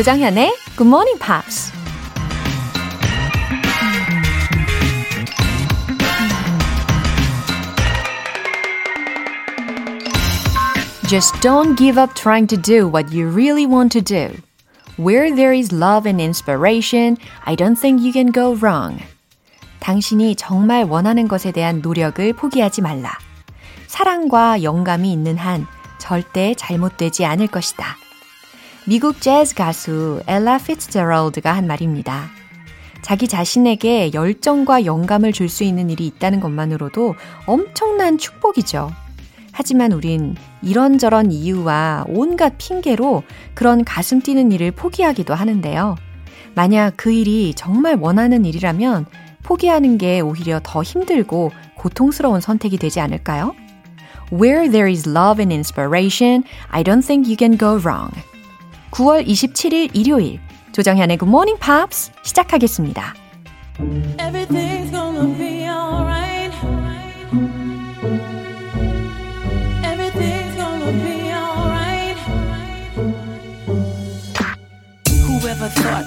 조장현의 Good Morning Pops. Just don't give up trying to do what you really want to do. Where there is love and inspiration, I don't think you can go wrong. 당신이 정말 원하는 것에 대한 노력을 포기하지 말라. 사랑과 영감이 있는 한 절대 잘못되지 않을 것이다. 미국 재즈 가수 엘라 피츠제럴드가 한 말입니다. 자기 자신에게 열정과 영감을 줄 수 있는 일이 있다는 것만으로도 엄청난 축복이죠. 하지만 우린 이런저런 이유와 온갖 핑계로 그런 가슴 뛰는 일을 포기하기도 하는데요. 만약 그 일이 정말 원하는 일이라면 포기하는 게 오히려 더 힘들고 고통스러운 선택이 되지 않을까요? Where there is love and inspiration, I don't think you can go wrong. 9월 27일 일요일 조정현의 Good Morning Pops 시작하겠습니다. Everything's gonna be alright. Everything's gonna be alright. Whoever thought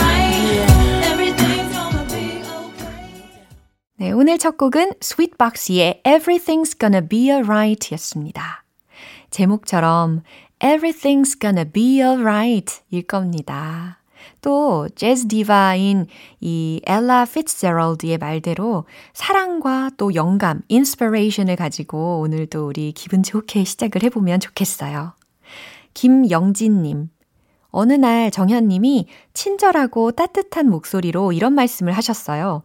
네, 오늘 첫 곡은 스윗박스의 Everything's Gonna Be Alright 였습니다. 제목처럼 Everything's Gonna Be Alright 일 겁니다. 또 재즈 디바인 이 엘라 피츠제럴드의 말대로 사랑과 또 영감, inspiration을 가지고 오늘도 우리 기분 좋게 시작을 해보면 좋겠어요. 김영진님. 어느 날 정현님이 친절하고 따뜻한 목소리로 이런 말씀을 하셨어요.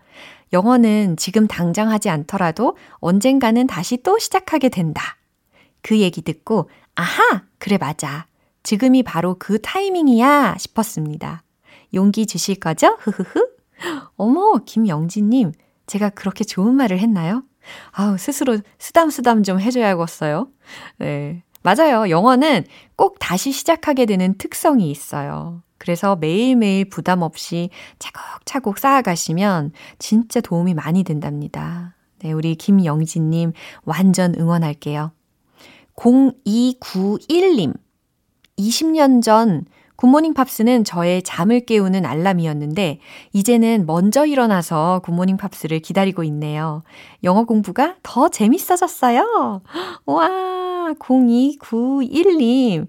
영어는 지금 당장 하지 않더라도 언젠가는 다시 또 시작하게 된다. 그 얘기 듣고, 아하! 그래, 맞아. 지금이 바로 그 타이밍이야 싶었습니다. 용기 주실 거죠? 흐흐흐. 어머, 김영진님. 제가 그렇게 좋은 말을 했나요? 아우, 스스로 쓰담쓰담 좀 해줘야겠어요. 네. 맞아요. 영어는 꼭 다시 시작하게 되는 특성이 있어요. 그래서 매일매일 부담 없이 차곡차곡 쌓아가시면 진짜 도움이 많이 된답니다. 네, 우리 김영진님 완전 응원할게요. 0291님. 20년 전 굿모닝 팝스는 저의 잠을 깨우는 알람이었는데 이제는 먼저 일어나서 굿모닝 팝스를 기다리고 있네요. 영어 공부가 더 재밌어졌어요. 와, 0291님.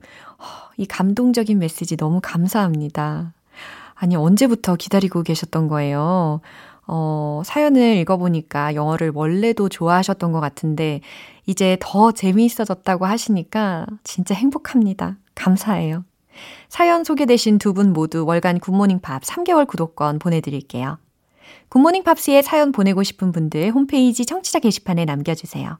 이 감동적인 메시지 너무 감사합니다. 아니, 언제부터 기다리고 계셨던 거예요? 어, 사연을 읽어보니까 영어를 원래도 좋아하셨던 것 같은데, 이제 더 재미있어졌다고 하시니까 진짜 행복합니다. 감사해요. 사연 소개되신 두 분 모두 월간 굿모닝 팝 3개월 구독권 보내드릴게요. 굿모닝 팝스에 사연 보내고 싶은 분들 홈페이지 청취자 게시판에 남겨주세요.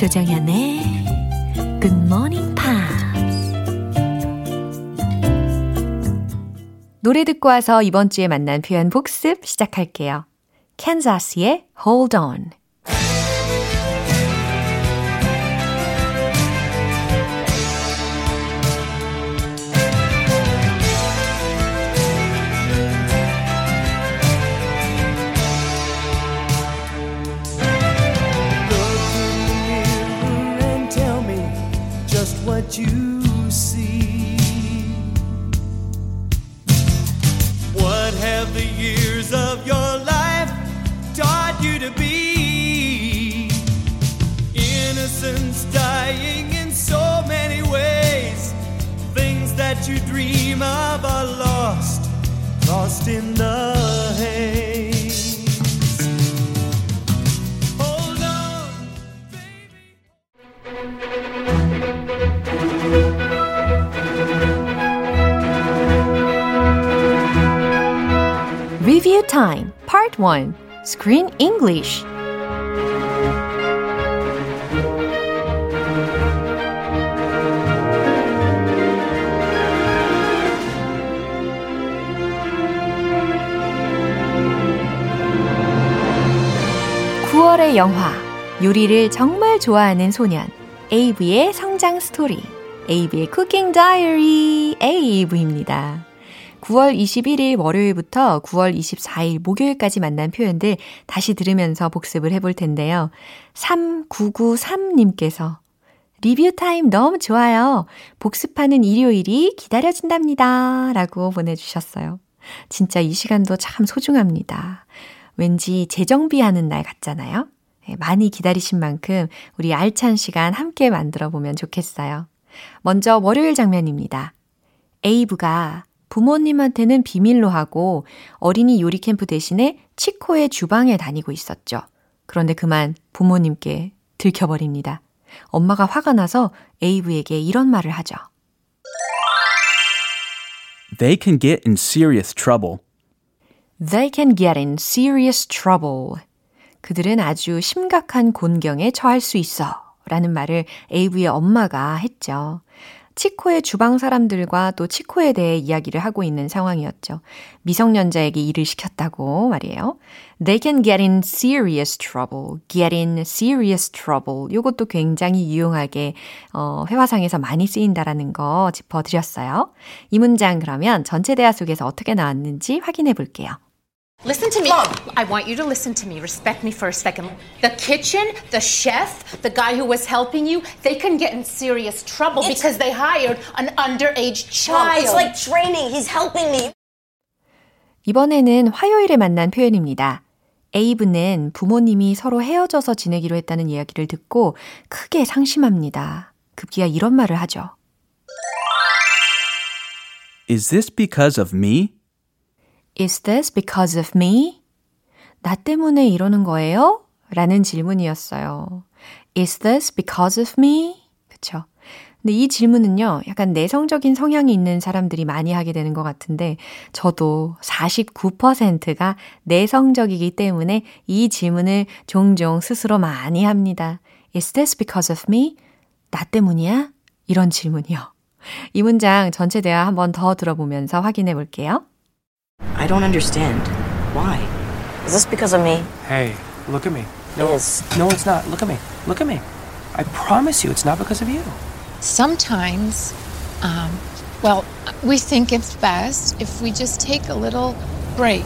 조정현의 굿모닝 팝스 노래 듣고 와서 이번 주에 만난 표현 복습 시작할게요. 캔자스의 Hold On what you see. What have the years of your life taught you to be? Innocence dying in so many ways. Things that you dream of are lost, lost in the Review Time Part 1 Screen English 영화 요리를 정말 좋아하는 소년 에이브의 성장 스토리 에이브의 쿠킹 다이어리 에이브입니다. 9월 21일 월요일부터 9월 24일 목요일까지 만난 표현들 다시 들으면서 복습을 해볼 텐데요. 3993님께서 리뷰 타임 너무 좋아요. 복습하는 일요일이 기다려진답니다. 라고 보내주셨어요. 진짜 이 시간도 참 소중합니다. 왠지 재정비하는 날 같잖아요. 네, 많이 기다리신 만큼 우리 알찬 시간 함께 만들어 보면 좋겠어요. 먼저 월요일 장면입니다. 에이브가 부모님한테는 비밀로 하고 어린이 요리 캠프 대신에 치코의 주방에 다니고 있었죠. 그런데 그만 부모님께 들켜버립니다. 엄마가 화가 나서 에이브에게 이런 말을 하죠. They can get in serious trouble. They can get in serious trouble. 그들은 아주 심각한 곤경에 처할 수 있어. 라는 말을 에이브의 엄마가 했죠. 치코의 주방 사람들과 또 치코에 대해 이야기를 하고 있는 상황이었죠. 미성년자에게 일을 시켰다고 말이에요. They can get in serious trouble. Get in serious trouble. 요것도 굉장히 유용하게 어, 회화상에서 많이 쓰인다라는 거 짚어드렸어요. 이 문장 그러면 전체 대화 속에서 어떻게 나왔는지 확인해 볼게요. Listen to me. Mom. I want you to listen to me. Respect me for a second. The kitchen, the chef, the guy who was helping you, they can get in serious trouble it's, because they hired an underage child. Mom, it's like training. He's helping me. 이번에는 화요일에 만난 표현입니다. 에이브는 부모님이 서로 헤어져서 지내기로 했다는 이야기를 듣고 크게 상심합니다. 급기야 이런 말을 하죠. Is this because of me? Is this because of me? 나 때문에 이러는 거예요? 라는 질문이었어요. Is this because of me? 그쵸. 근데 이 질문은요, 약간 내성적인 성향이 있는 사람들이 많이 하게 되는 것 같은데, 저도 49%가 내성적이기 때문에 이 질문을 종종 스스로 많이 합니다. Is this because of me? 나 때문이야? 이런 질문이요. 이 문장 전체 대화 한번 더 들어보면서 확인해 볼게요. I don't understand. Why? Is this because of me? Hey, look at me. No, It is. no, it's not. Look at me. Look at me. I promise you, it's not because of you. Sometimes, um, well, we think it's best if we just take a little break.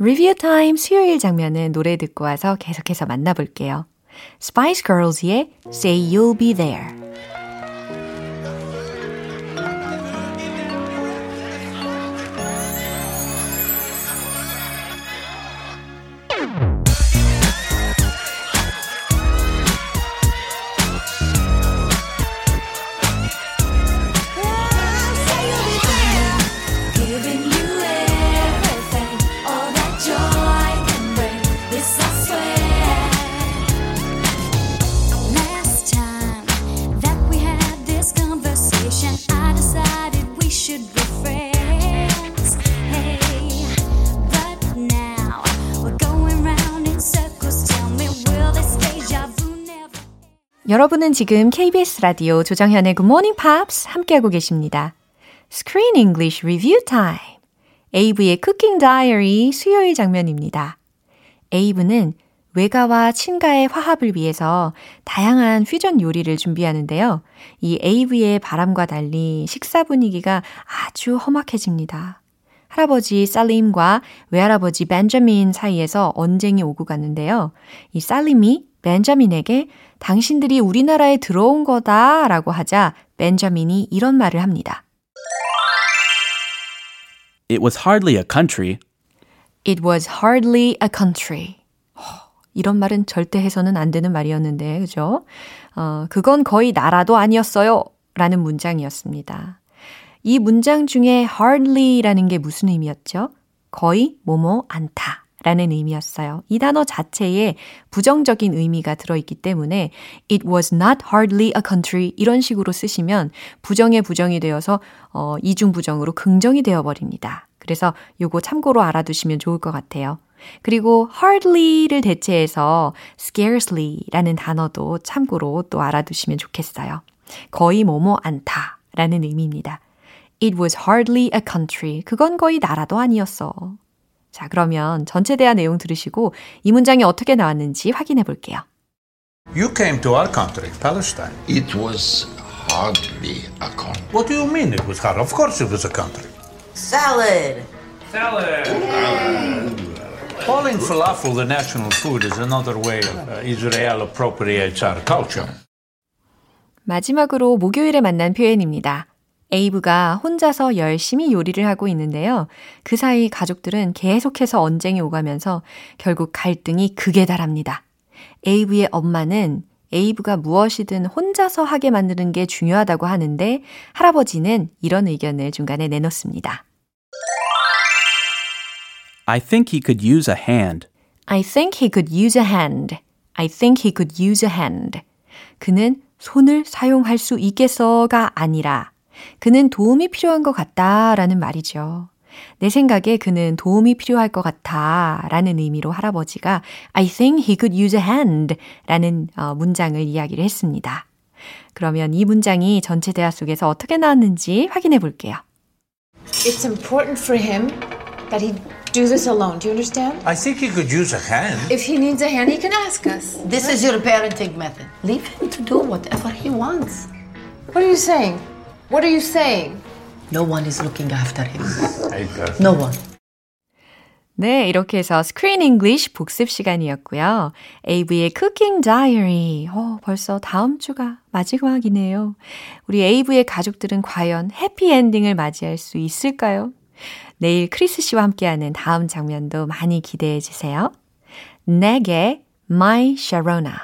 리뷰 타임 수요일 장면은 노래 듣고 와서 계속해서 만나볼게요. Spice Girls의 Say You'll Be There. 여러분은 지금 KBS 라디오 조정현의 Good Morning Pops 함께하고 계십니다. Screen English Review Time. 에이브의 Cooking Diary 수요일 장면입니다. 에이브는 외가와 친가의 화합을 위해서 다양한 퓨전 요리를 준비하는데요. 이 에이브의 바람과 달리 식사 분위기가 아주 험악해집니다. 할아버지 살림과 외할아버지 벤자민 사이에서 언쟁이 오고 갔는데요. 이 살림이 벤자민에게 당신들이 우리나라에 들어온 거다 라고 하자 벤자민이 이런 말을 합니다. It was hardly a country. It was hardly a country. 어, 이런 말은 절대 해서는 안 되는 말이었는데, 그죠? 어, 그건 거의 나라도 아니었어요. 라는 문장이었습니다. 이 문장 중에 hardly라는 게 무슨 의미였죠? 거의 뭐뭐 않다. 라는 의미였어요. 이 단어 자체에 부정적인 의미가 들어있기 때문에 it was not hardly a country 이런 식으로 쓰시면 부정의 부정이 되어서 어, 이중부정으로 긍정이 되어버립니다. 그래서 요거 참고로 알아두시면 좋을 것 같아요. 그리고 hardly를 대체해서 scarcely라는 단어도 참고로 또 알아두시면 좋겠어요. 거의 뭐뭐 않다 라는 의미입니다. It was hardly a country. 그건 거의 나라도 아니었어. 자, 그러면 전체 대화 내용 들으시고 이 문장이 어떻게 나왔는지 확인해 볼게요. You came to our country, Palestine. It was hardly a country. What do you mean it was hard? Of course it was a country. Salad. Calling falafel the national food is another way of uh, Israel appropriates our culture. 마지막으로 목요일에 만난 표현입니다. 에이브가 혼자서 열심히 요리를 하고 있는데요. 그 사이 가족들은 계속해서 언쟁이 오가면서 결국 갈등이 극에 달합니다. 에이브의 엄마는 에이브가 무엇이든 혼자서 하게 만드는 게 중요하다고 하는데 할아버지는 이런 의견을 중간에 내놓습니다. I think he could use a hand. I think he could use a hand. I think he could use a hand. 그는 손을 사용할 수 있겠어가 아니라 그는 도움이 필요한 것 같다 라는 말이죠. 내 생각에 그는 도움이 필요할 것 같아 라는 의미로 할아버지가 I think he could use a hand 라는 어, 문장을 이야기를 했습니다. 그러면 이 문장이 전체 대화 속에서 어떻게 나왔는지 확인해 볼게요. It's important for him that he do this alone. Do you understand? I think he could use a hand. If he needs a hand, he can ask us. This is your parenting method. Leave him to do whatever he wants. What are you saying? What are you saying? No one is looking after him. No one. 네, 이렇게 해서 Screen English 복습 시간이었고요. AV의 Cooking Diary. 어, 벌써 다음 주가 마지막이네요. 우리 AV의 가족들은 과연 해피엔딩을 맞이할 수 있을까요? 내일 크리스 씨와 함께하는 다음 장면도 많이 기대해 주세요. 내게 My Sharona.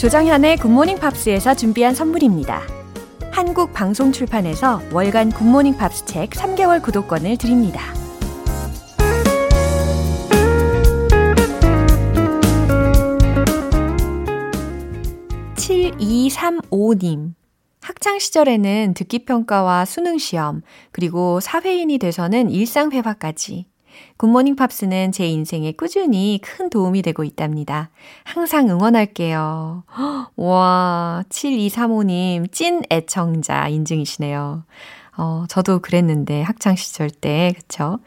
조정현의 굿모닝 팝스에서 준비한 선물입니다. 한국 방송 출판에서 월간 굿모닝 팝스 책 3개월 구독권을 드립니다. (7235님) 학창 시절에는 듣기 평가와 수능 시험 그리고 사회인이 돼서는 일상 회화까지 굿모닝 팝스는 제 인생에 꾸준히 큰 도움이 되고 있답니다. 항상 응원할게요. 와, 7235님, 찐 애청자 인증이시네요. 어, 저도 그랬는데, 학창시절 때, 그쵸?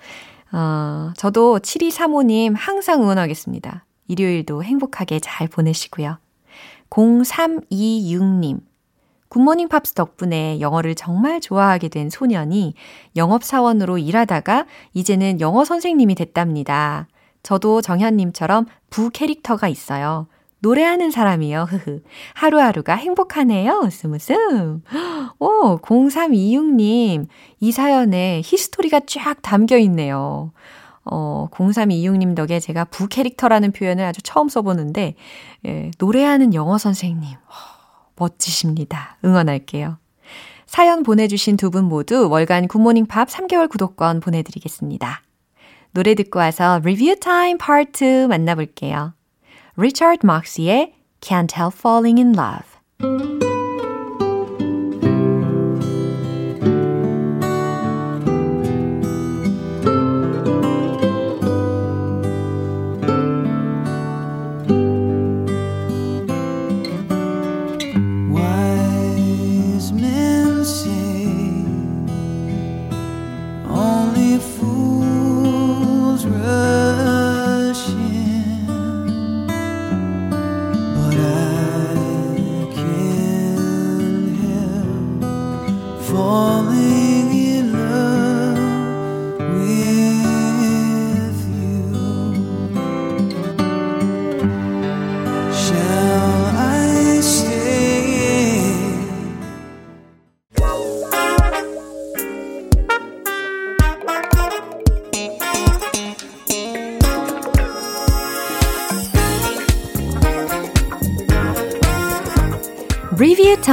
어, 저도 7235님 항상 응원하겠습니다. 일요일도 행복하게 잘 보내시고요. 0326님, 굿모닝 팝스 덕분에 영어를 정말 좋아하게 된 소년이 영업사원으로 일하다가 이제는 영어 선생님이 됐답니다. 저도 정현님처럼 부 캐릭터가 있어요. 노래하는 사람이요. 흐흐. 하루하루가 행복하네요. 웃음 웃음. 오, 0326님. 이 사연에 history가 쫙 담겨 있네요. 어, 0326님 덕에 제가 부 캐릭터라는 표현을 아주 처음 써보는데, 예, 노래하는 영어 선생님. 멋지십니다. 응원할게요. 사연 보내주신 두 분 모두 월간 굿모닝 팝스 3개월 구독권 보내드리겠습니다. 노래 듣고 와서 리뷰 타임 파트 2 만나볼게요. 리처드 막스의 Can't Help Falling in Love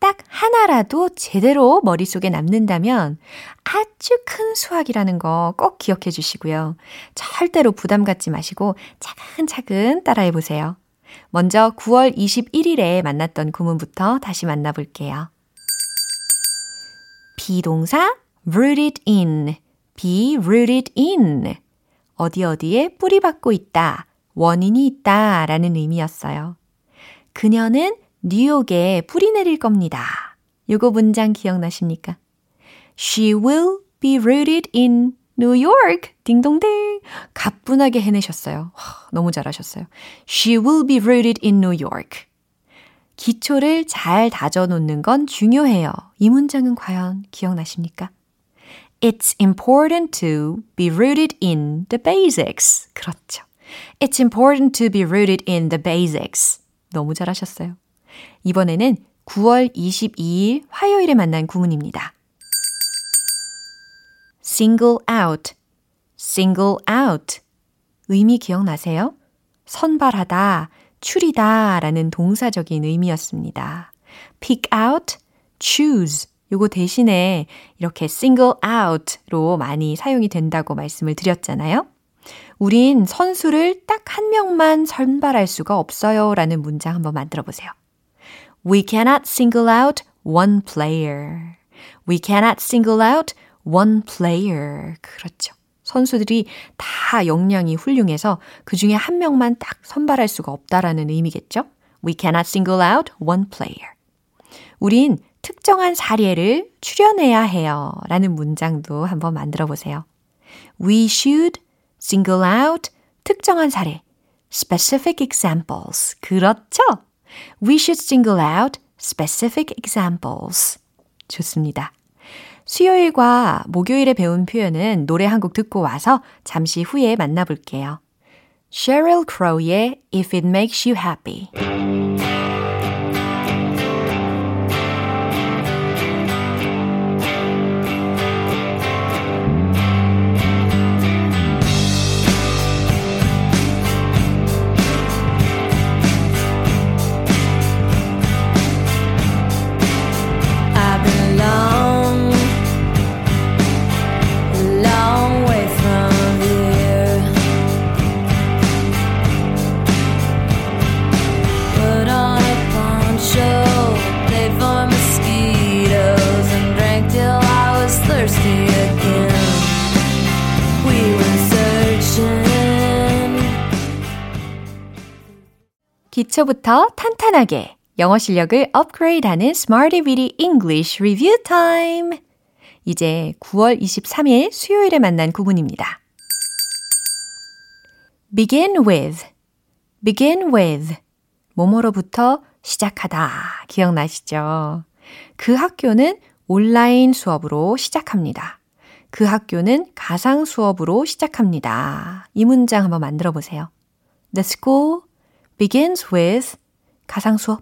딱 하나라도 제대로 머릿속에 남는다면 아주 큰 수학이라는 거 꼭 기억해 주시고요. 절대로 부담 갖지 마시고 차근차근 따라해 보세요. 먼저 9월 21일에 만났던 구문부터 다시 만나볼게요. 비동사 rooted in, be rooted in. 어디 어디에 뿌리 박고 있다, 원인이 있다 라는 의미였어요. 그녀는 뉴욕에 뿌리 내릴 겁니다. 요거 문장 기억나십니까? She will be rooted in New York. 딩동댕. 가뿐하게 해내셨어요. 와, 너무 잘하셨어요. She will be rooted in New York. 기초를 잘 다져놓는 건 중요해요. 이 문장은 과연 기억나십니까? It's important to be rooted in the basics. 그렇죠. It's important to be rooted in the basics. 너무 잘하셨어요. 이번에는 9월 22일 화요일에 만난 구문입니다. single out, single out. 의미 기억나세요? 선발하다, 추리다 라는 동사적인 의미였습니다. pick out, choose. 요거 대신에 이렇게 single out로 많이 사용이 된다고 말씀을 드렸잖아요. 우린 선수를 딱 한 명만 선발할 수가 없어요 라는 문장 한번 만들어 보세요. We cannot single out one player. We cannot single out one player. 그렇죠. 선수들이 다 역량이 훌륭해서 그 중에 한 명만 딱 선발할 수가 없다라는 의미겠죠? We cannot single out one player. 우린 특정한 사례를 추려내야 해요. 라는 문장도 한번 만들어 보세요. We should single out 특정한 사례. specific examples. 그렇죠? We should single out specific examples. 좋습니다. 수요일과 목요일에 배운 표현은 노래 한 곡 듣고 와서 잠시 후에 만나볼게요. Sheryl Crow의 If It Makes You Happy. 기초부터 탄탄하게 영어 실력을 업그레이드하는 Smarty Weedy English Review Time. 이제 9월 23일 수요일에 만난 구문입니다. begin with, begin with. 뭐뭐로부터 시작하다. 기억나시죠? 그 학교는 온라인 수업으로 시작합니다. 그 학교는 가상 수업으로 시작합니다. 이 문장 한번 만들어 보세요. The school begins with 가상 수업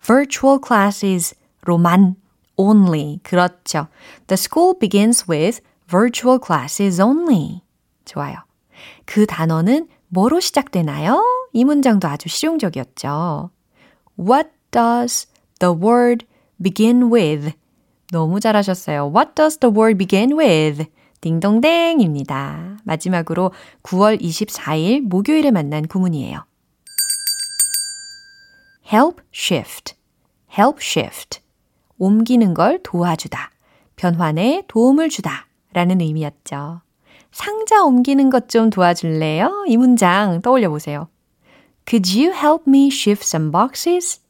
virtual classes 로만 only. 그렇죠. The school begins with virtual classes only. 좋아요. 그 단어는 뭐로 시작되나요? 이 문장도 아주 실용적이었죠. What does the word begin with? 너무 잘하셨어요. What does the word begin with? 딩동댕입니다. 마지막으로 9월 24일 목요일에 만난 구문이에요. Help shift, help shift. 옮기는 걸 도와주다. 변환에 도움을 주다. 라는 의미였죠. 상자 옮기는 것 좀 도와줄래요? 이 문장 떠올려 보세요. Could you help me shift some boxes?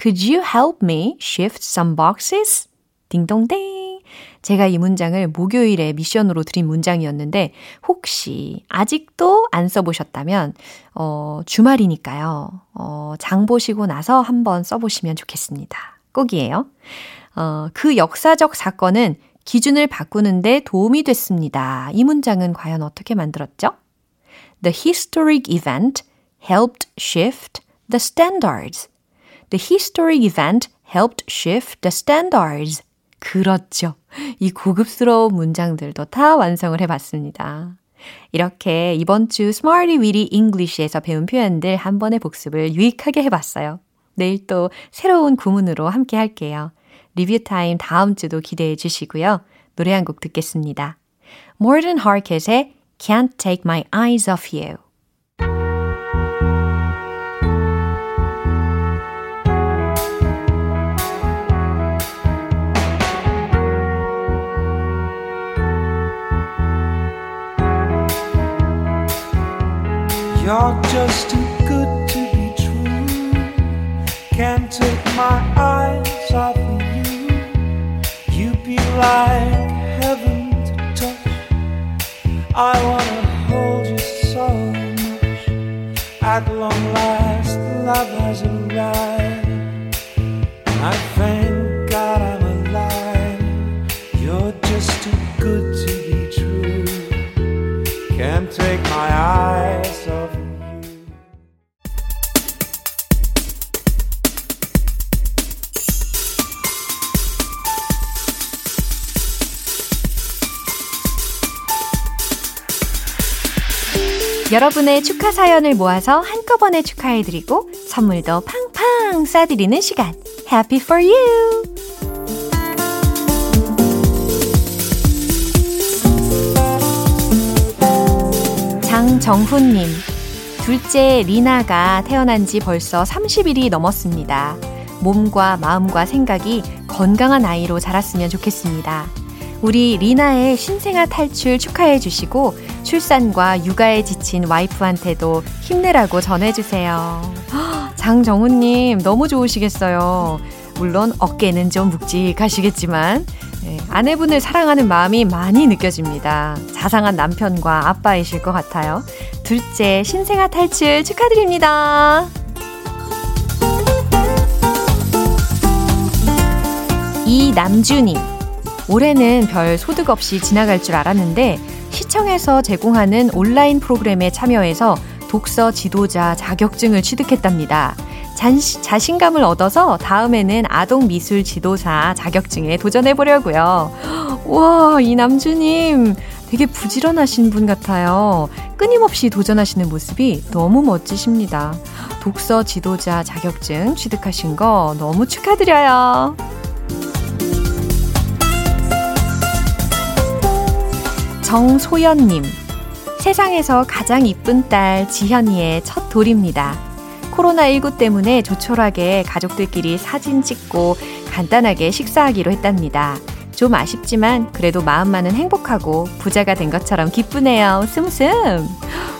Could you help me shift some boxes? 딩동댕. 제가 이 문장을 목요일에 미션으로 드린 문장이었는데 혹시 아직도 안 써보셨다면 어, 주말이니까요. 어, 장 보시고 나서 한번 써보시면 좋겠습니다. 꼭이에요. 어, 그 역사적 사건은 기준을 바꾸는데 도움이 됐습니다. 이 문장은 과연 어떻게 만들었죠? The historic event helped shift the standards. The historic event helped shift the standards. 그렇죠. 이 고급스러운 문장들도 다 완성을 해봤습니다. 이렇게 이번 주 Smarty Weedy English에서 배운 표현들 한 번의 복습을 유익하게 해봤어요. 내일 또 새로운 구문으로 함께 할게요. 리뷰 타임 다음 주도 기대해 주시고요. 노래 한 곡 듣겠습니다. Morten Harkett의 Can't Take My Eyes Off You. You're just too good to be true. Can't take my eyes off of you. You'd be like heaven to touch. I wanna hold you so much. At long last, love has arrived. I thank God I'm alive. You're just too good to be true. Can't take my 여러분의 축하 사연을 모아서 한꺼번에 축하해드리고 선물도 팡팡 쏴드리는 시간. Happy for you! 장정훈님, 둘째 리나가 태어난 지 벌써 30일이 넘었습니다. 몸과 마음과 생각이 건강한 아이로 자랐으면 좋겠습니다. 우리 리나의 신생아 탈출 축하해 주시고 출산과 육아에 지친 와이프한테도 힘내라고 전해주세요. 헉, 장정훈님 너무 좋으시겠어요. 물론 어깨는 좀 묵직하시겠지만 네, 아내분을 사랑하는 마음이 많이 느껴집니다. 자상한 남편과 아빠이실 것 같아요. 둘째 신생아 탈출 축하드립니다. 이남주님, 올해는 별 소득 없이 지나갈 줄 알았는데 시청에서 제공하는 온라인 프로그램에 참여해서 독서 지도자 자격증을 취득했답니다. 잔시, 자신감을 얻어서 다음에는 아동 미술 지도사 자격증에 도전해 보려고요. 와, 이 남주님 되게 부지런하신 분 같아요. 끊임없이 도전하시는 모습이 너무 멋지십니다. 독서 지도자 자격증 취득하신 거 너무 축하드려요. 정소연님, 세상에서 가장 이쁜 딸 지현이의 첫 돌입니다. 코로나19 때문에 조촐하게 가족들끼리 사진 찍고 간단하게 식사하기로 했답니다. 좀 아쉽지만 그래도 마음만은 행복하고 부자가 된 것처럼 기쁘네요. 슴슴.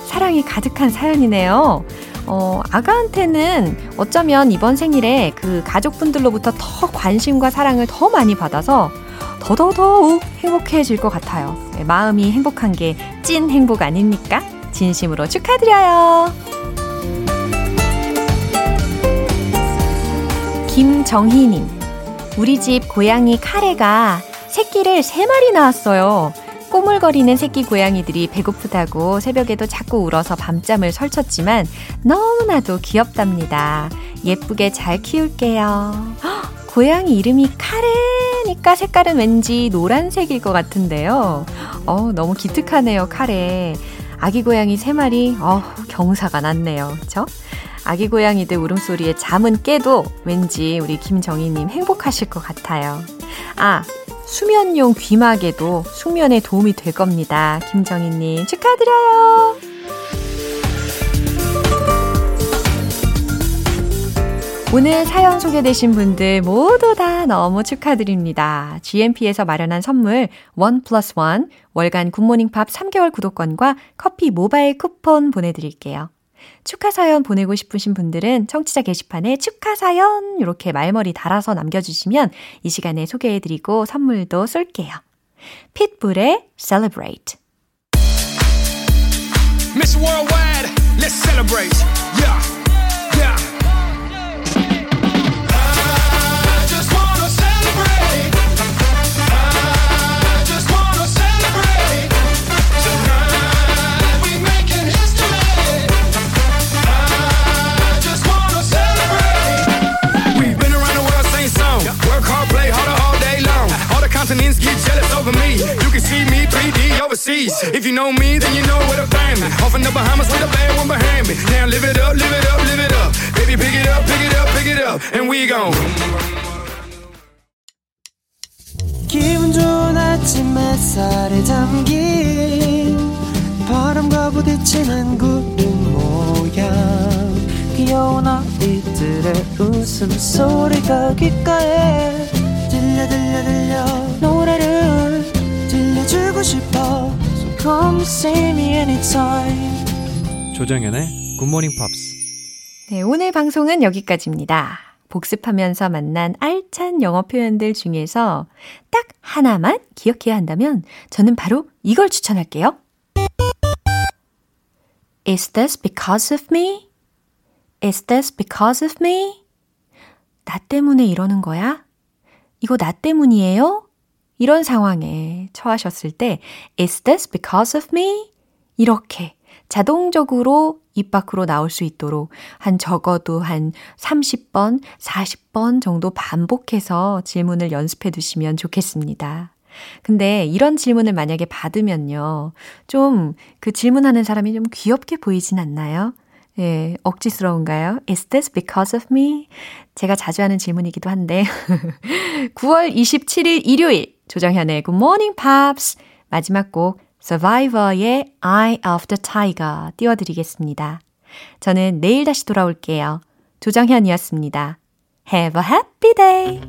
사랑이 가득한 사연이네요. 어, 아가한테는 어쩌면 이번 생일에 그 가족분들로부터 더 관심과 사랑을 더 많이 받아서 더더더욱 행복해질 것 같아요. 네, 마음이 행복한 게 찐 행복 아닙니까? 진심으로 축하드려요. 김정희님, 우리 집 고양이 카레가 새끼를 세 마리 낳았어요. 꼬물거리는 새끼 고양이들이 배고프다고 새벽에도 자꾸 울어서 밤잠을 설쳤지만 너무나도 귀엽답니다. 예쁘게 잘 키울게요. 헉, 고양이 이름이 카레 니까 색깔은 왠지 노란색일 것 같은데요. 어, 너무 기특하네요, 카레. 아기 고양이 세 마리, 어, 경사가 났네요. 그쵸? 아기 고양이들 울음소리에 잠은 깨도 왠지 우리 김정희님 행복하실 것 같아요. 아, 수면용 귀마개도 숙면에 도움이 될 겁니다. 김정희님 축하드려요. 오늘 사연 소개되신 분들 모두 다 너무 축하드립니다. GMP에서 마련한 선물 원 플러스 원 월간 굿모닝 팝 3개월 구독권과 커피 모바일 쿠폰 보내드릴게요. 축하 사연 보내고 싶으신 분들은 청취자 게시판에 축하 사연 이렇게 말머리 달아서 남겨주시면 이 시간에 소개해드리고 선물도 쏠게요. 핏불의 Celebrate Miss Worldwide, let's celebrate. 웃음소리가 귓가에 들려 들려 들려 노래를 들려주고 싶어 So come see me anytime 조정연의 굿모닝 팝스. 네, 오늘 방송은 여기까지입니다. 복습하면서 만난 알찬 영어 표현들 중에서 딱 하나만 기억해야 한다면 저는 바로 이걸 추천할게요. Is this because of me? Is this because of me? 나 때문에 이러는 거야? 이거 나 때문이에요? 이런 상황에 처하셨을 때 Is this because of me? 이렇게 자동적으로 입 밖으로 나올 수 있도록 한 적어도 한 30번, 40번 정도 반복해서 질문을 연습해 두시면 좋겠습니다. 근데 이런 질문을 만약에 받으면요. 좀 그 질문하는 사람이 좀 귀엽게 보이진 않나요? 예, 억지스러운가요? Is this because of me? 제가 자주 하는 질문이기도 한데. 9월 27일 일요일 조정현의 Good Morning Pops 마지막 곡 Survivor의 Eye of the Tiger 띄워드리겠습니다. 저는 내일 다시 돌아올게요. 조정현이었습니다. Have a happy day!